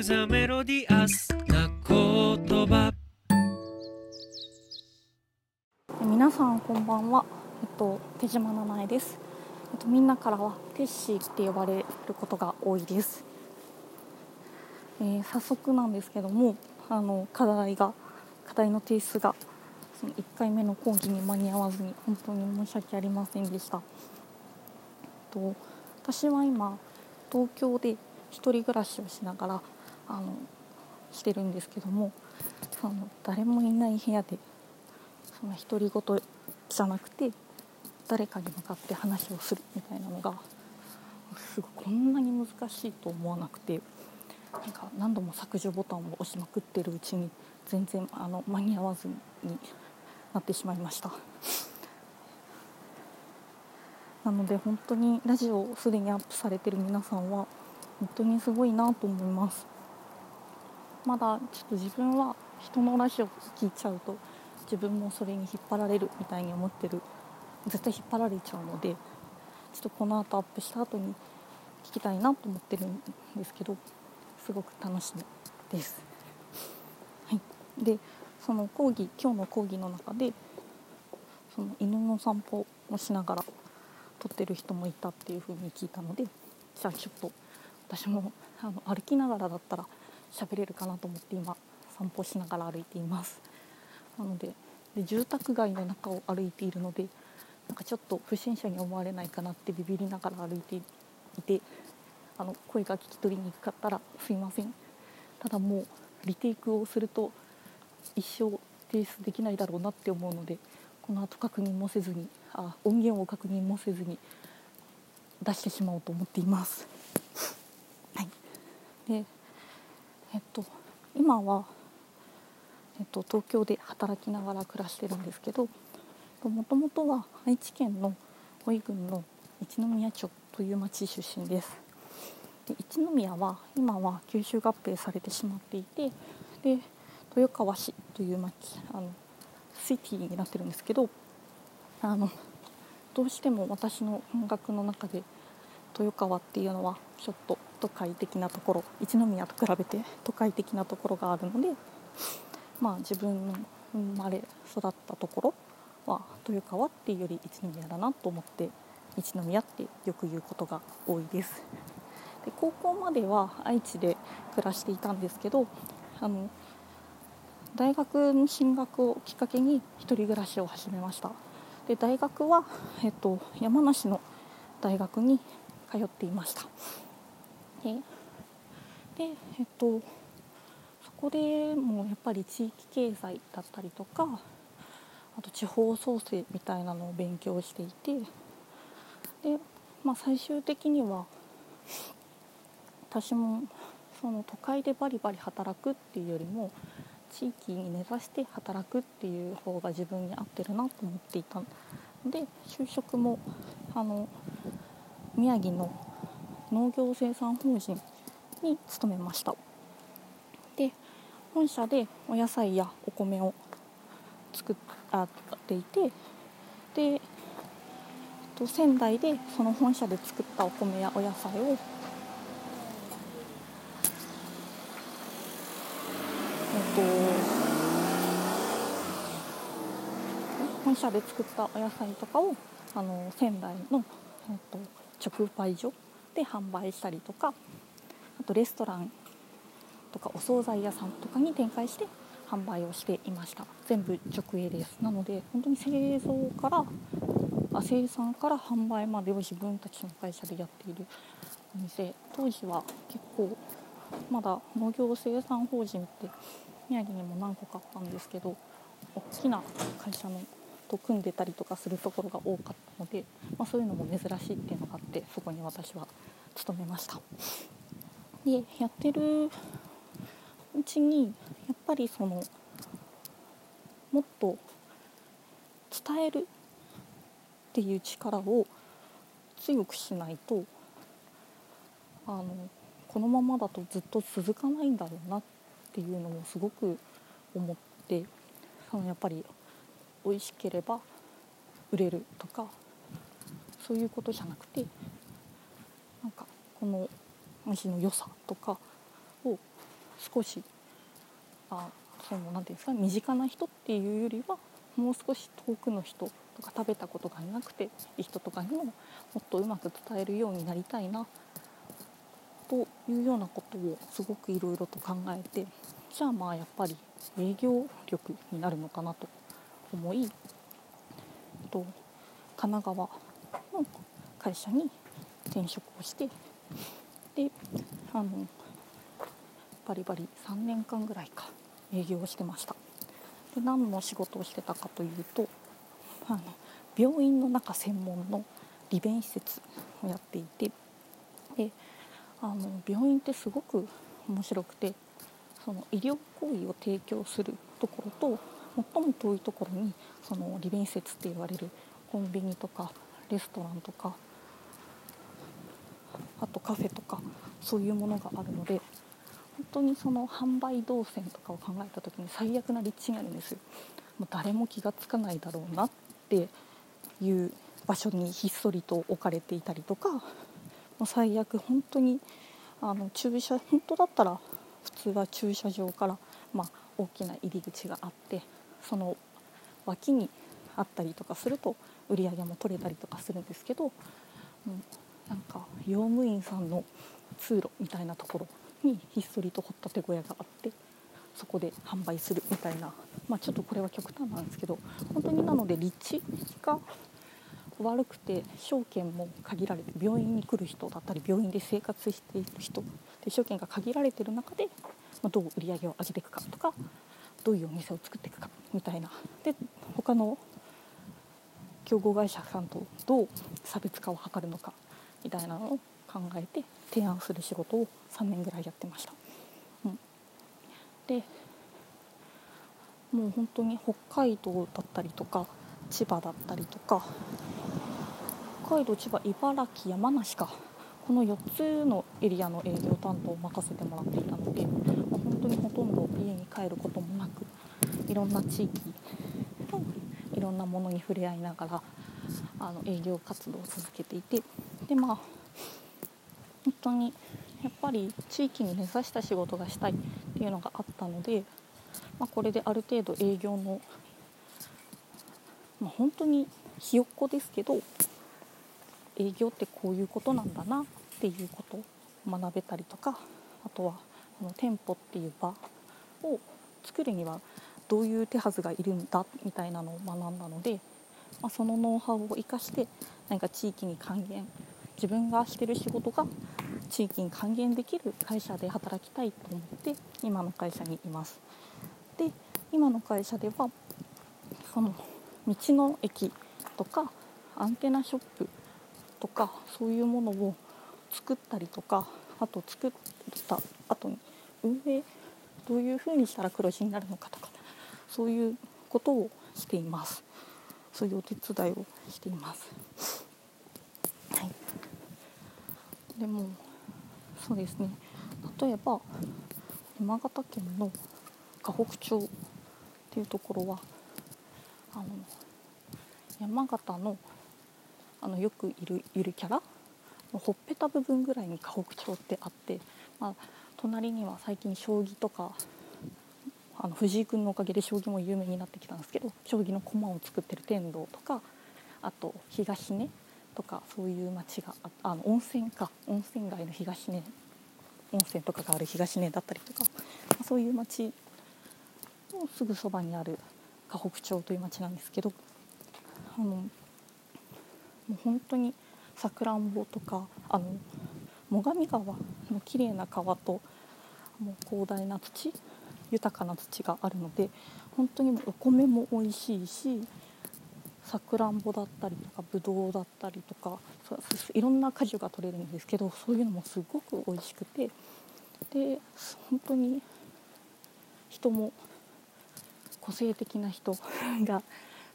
クザメロディアスな言葉皆さんこんばんは、えっと、手島七重です、えっと、みんなからはテッシーって呼ばれることが多いです、えー早速なんですけどもあの課題が課題の提出がその1回目の講義に間に合わずに本当に申し訳ありませんでした、えっと、私は今東京で一人暮らしをしながらあのしてるんですけどもその誰もいない部屋でその独り言じゃなくて誰かに向かって話をするみたいなのがすごいこんなに難しいと思わなくてなんか何度も削除ボタンを押しまくってるうちに全然あの間に合わずになってしまいました。なので本当にラジオすでにアップされてる皆さんは本当にすごいなと思います。まだちょっと自分は人のラジオ聞いちゃうと自分もそれに引っ張られるみたいに思ってる絶対引っ張られちゃうのでちょっとこの後アップした後に聞きたいなと思ってるんですけどすごく楽しみです。はい、でその講義今日の講義の中でその犬の散歩をしながら撮ってる人もいたっていうふうに聞いたのでじゃあちょっと私もあの歩きながらだったら喋れるかなと思って今散歩しながら歩いています。なのでで住宅街の中を歩いているのでなんかちょっと不審者に思われないかなってビビりながら歩いていてあの声が聞き取りにくかったらすいませんただもうリテイクをすると一生提出できないだろうなって思うのでこの後確認もせずにあ音源を確認もせずに出してしまおうと思っています。はい、でえっと今はえっと、東京で働きながら暮らしてるんですけどもともとは愛知県の保井郡の一宮町という町出身です。で一宮は今は九州合併されてしまっていてで豊川市という町あのシティになってるんですけどあのどうしても私の音楽の中で豊川っていうのはちょっと都会的なところ一宮と比べて都会的なところがあるのでまあ、自分の生まれ育ったところは豊川っていうより一宮だなと思って一宮ってよく言うことが多いです。で高校までは愛知で暮らしていたんですけどあの大学の進学をきっかけに一人暮らしを始めました。で大学は、えっと、山梨の大学に通っていました。ででえっとそこでもやっぱり地域経済だったりとかあと地方創生みたいなのを勉強していてで、まあ、最終的には私もその都会でバリバリ働くっていうよりも地域に根ざして働くっていう方が自分に合ってるなと思っていたので就職もあの宮城の農業生産法人に勤めました。で本社でお野菜やお米を作っていてで、と、仙台でその本社で作ったお米やお野菜を、えっと、本社で作ったお野菜とかをあの仙台の、えっと、直売所で販売したりとかあとレストランとかお惣菜屋さんとかに展開して販売をしていました。全部直営です。なので本当に製造からあ生産から販売までを自分たちの会社でやっているお店。当時は結構まだ農業生産法人って宮城にも何個かあったんですけど大きな会社のと組んでたりとかするところが多かったので、まあ、そういうのも珍しいっていうのがあってそこに私は勤めました。でやってるうちにやっぱりそのもっと伝えるっていう力を強くしないとあのこのままだとずっと続かないんだろうなっていうのもすごく思ってそのやっぱり美味しければ売れるとかそういうことじゃなくてこの味の良さとかを少しあそのなんていうんですか身近な人っていうよりはもう少し遠くの人とか食べたことがなくていい人とかにももっとうまく伝えるようになりたいなというようなことをすごくいろいろと考えてじゃあまあやっぱり営業力になるのかなと思いと神奈川の会社に転職をしてであのバリバリ3年間ぐらいか営業してました。で何の仕事をしてたかというとあの病院の中専門の利便施設をやっていてであの病院ってすごく面白くてその医療行為を提供するところと最も遠いところにその利便施設って言われるコンビニとかレストランとかあとカフェとかそういうものがあるので本当にその販売動線とかを考えた時に最悪な立地にあるんですよ。もう誰も気が付かないだろうなっていう場所にひっそりと置かれていたりとかもう最悪本当にあの駐車本当だったら普通は駐車場から、まあ、大きな入り口があってその脇にあったりとかすると売り上げも取れたりとかするんですけど、うん、なんか用務員さんの通路みたいなところにひっそりと掘ったて小屋があってそこで販売するみたいな、まあ、ちょっとこれは極端なんですけど本当になので立地が悪くて証券も限られて病院に来る人だったり病院で生活している人で証券が限られてる中で、まあ、どう売り上げを上げていくかとかどういうお店を作っていくかみたいな。で他の競合会社さんとどう差別化を図るのかみたいなのを考えて提案する仕事を3年ぐらいやってました。うん、でもう本当に北海道だったりとか千葉だったりとか北海道千葉茨城山梨かこの4つのエリアの営業担当を任せてもらっていたので、まあ、本当にほとんど家に帰ることもなくいろんな地域といろんなものに触れ合いながらあの営業活動を続けていてでまあ本当にやっぱり地域に根ざした仕事がしたいっていうのがあったので、まあ、これである程度営業の、まあ、本当にひよっこですけど営業ってこういうことなんだなっていうことを学べたりとかあとはこの店舗っていう場を作るにはどういう手はずがいるんだみたいなのを学んだので、まあ、そのノウハウを生かして何か地域に還元自分がしてる仕事が地域に還元できる会社で働きたいと思って今の会社にいます。で今の会社ではその道の駅とかアンテナショップとかそういうものを作ったりとかあと作った後に運営どういうふうにしたら黒字になるのかとかそういうことをしていますそういうお手伝いをしていますでもそうですね。例えば山形県の河北町っていうところはあの山形のあのよくいるゆるキャラのほっぺた部分ぐらいに河北町ってあって、まあ、隣には最近将棋とかあの藤井君のおかげで将棋も有名になってきたんですけど将棋の駒を作ってる天童とかあと東根とかそういう町があの温泉か温泉街の東根温泉とかがある東根だったりとかまあそういう町のすぐそばにある河北町という町なんですけどあのもう本当にさくらんぼとかあの最上川の綺麗な川ともう広大な土豊かな土があるので本当にお米も美味しいしさくらんぼだったりとかぶどうだったりとかいろんな果樹が取れるんですけどそういうのもすごく美味しくてで本当に人も個性的な人 が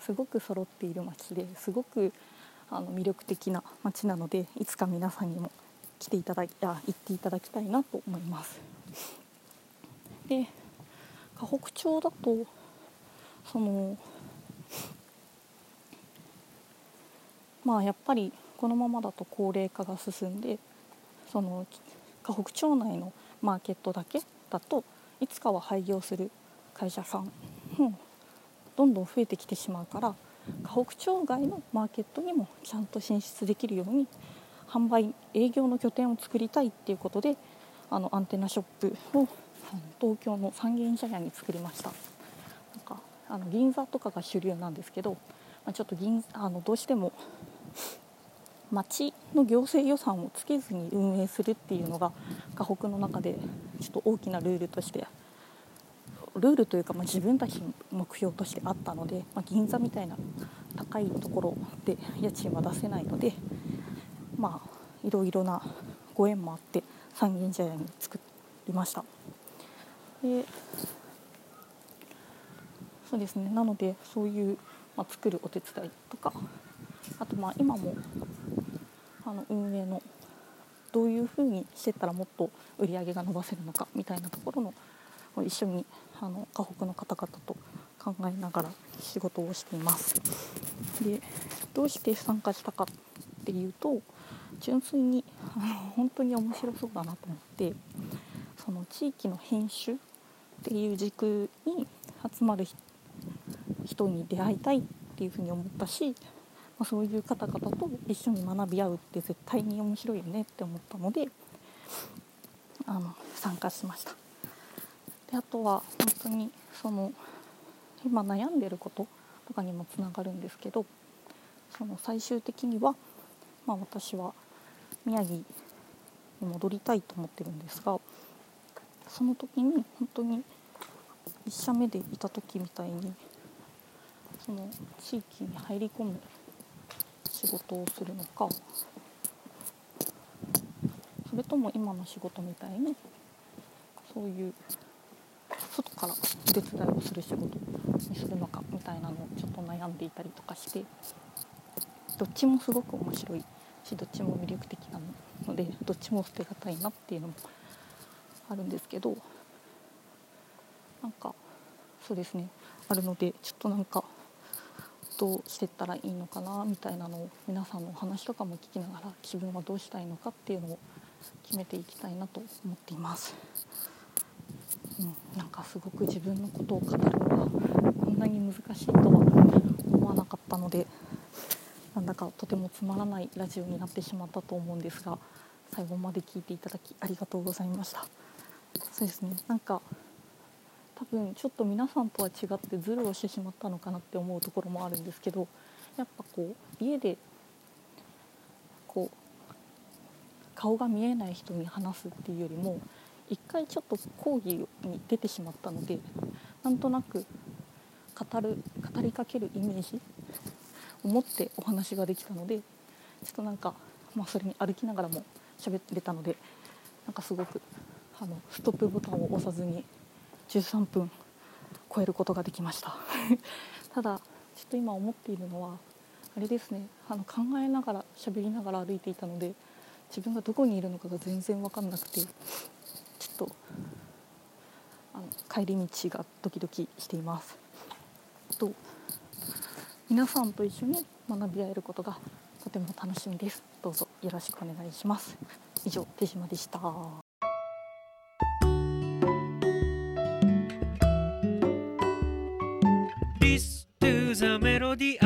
すごく揃っている街ですごくあの魅力的な街なのでいつか皆さんにも来ていただきあ行っていただきたいなと思います。で河北町だとそのまあやっぱりこのままだと高齢化が進んでその河北町内のマーケットだけだといつかは廃業する会社さんもどんどん増えてきてしまうから河北町外のマーケットにもちゃんと進出できるように販売営業の拠点を作りたいっていうことであのアンテナショップを東京の三軒茶屋に作りました。なんかあの銀座とかが主流なんですけど、まあ、ちょっと銀あのどうしても町の行政予算をつけずに運営するっていうのが河北の中でちょっと大きなルールとしてルールというか、まあ、自分たちの目標としてあったので、まあ、銀座みたいな高いところで家賃は出せないのでまあいろいろなご縁もあって三軒茶屋に作りました。でそうですね。なのでそういう、まあ、作るお手伝いとかあとまあ今もあの運営のどういうふうにしてったらもっと売り上げが伸ばせるのかみたいなところの一緒にあの河北の方々と考えながら仕事をしています。でどうして参加したかっていうと純粋にあの本当に面白そうだなと思ってその地域の編集っていう軸に集まる人に出会いたいっていうふうに思ったし、ま、そういう方々と一緒に学び合うって絶対に面白いよねって思ったのであの参加しました。であとは本当にその今悩んでることとかにもつながるんですけどその最終的には、まあ、私は宮城に戻りたいと思ってるんですがその時に本当に1社目でいた時みたいにその地域に入り込む仕事をするのか。それとも今の仕事みたいにそういう外からお手伝いをする仕事にするのかみたいなのをちょっと悩んでいたりとかしてどっちもすごく面白いしどっちも魅力的なのでどっちも捨てがたいなっていうのもあるんですけどなんかそうですね。あるのでちょっとなんかどうしてったらいいのかなみたいなのを皆さんのお話とかも聞きながら自分はどうしたいのかっていうのを決めていきたいなと思っています。うん、なんかすごく自分のことを語るのがこんなに難しいとは思わなかったのでなんだかとてもつまらないラジオになってしまったと思うんですが最後まで聞いていただきありがとうございましたそうですねなんか多分ちょっと皆さんとは違ってズルをしてしまったのかなって思うところもあるんですけどやっぱこう家でこう顔が見えない人に話すっていうよりも一回ちょっと講義に出てしまったのでなんとなく語る語りかけるイメージを持ってお話ができたのでちょっとなんか、まあ、それに歩きながらも喋れたのでなんかすごくあのストップボタンを押さずに13分超えることができました。ただちょっと今思っているのはあれですね。あの考えながら喋りながら歩いていたので自分がどこにいるのかが全然分かんなくてちょっとあの帰り道がドキドキしています。と皆さんと一緒に学び合えることがとても楽しみです。どうぞよろしくお願いします。以上手島でした。リ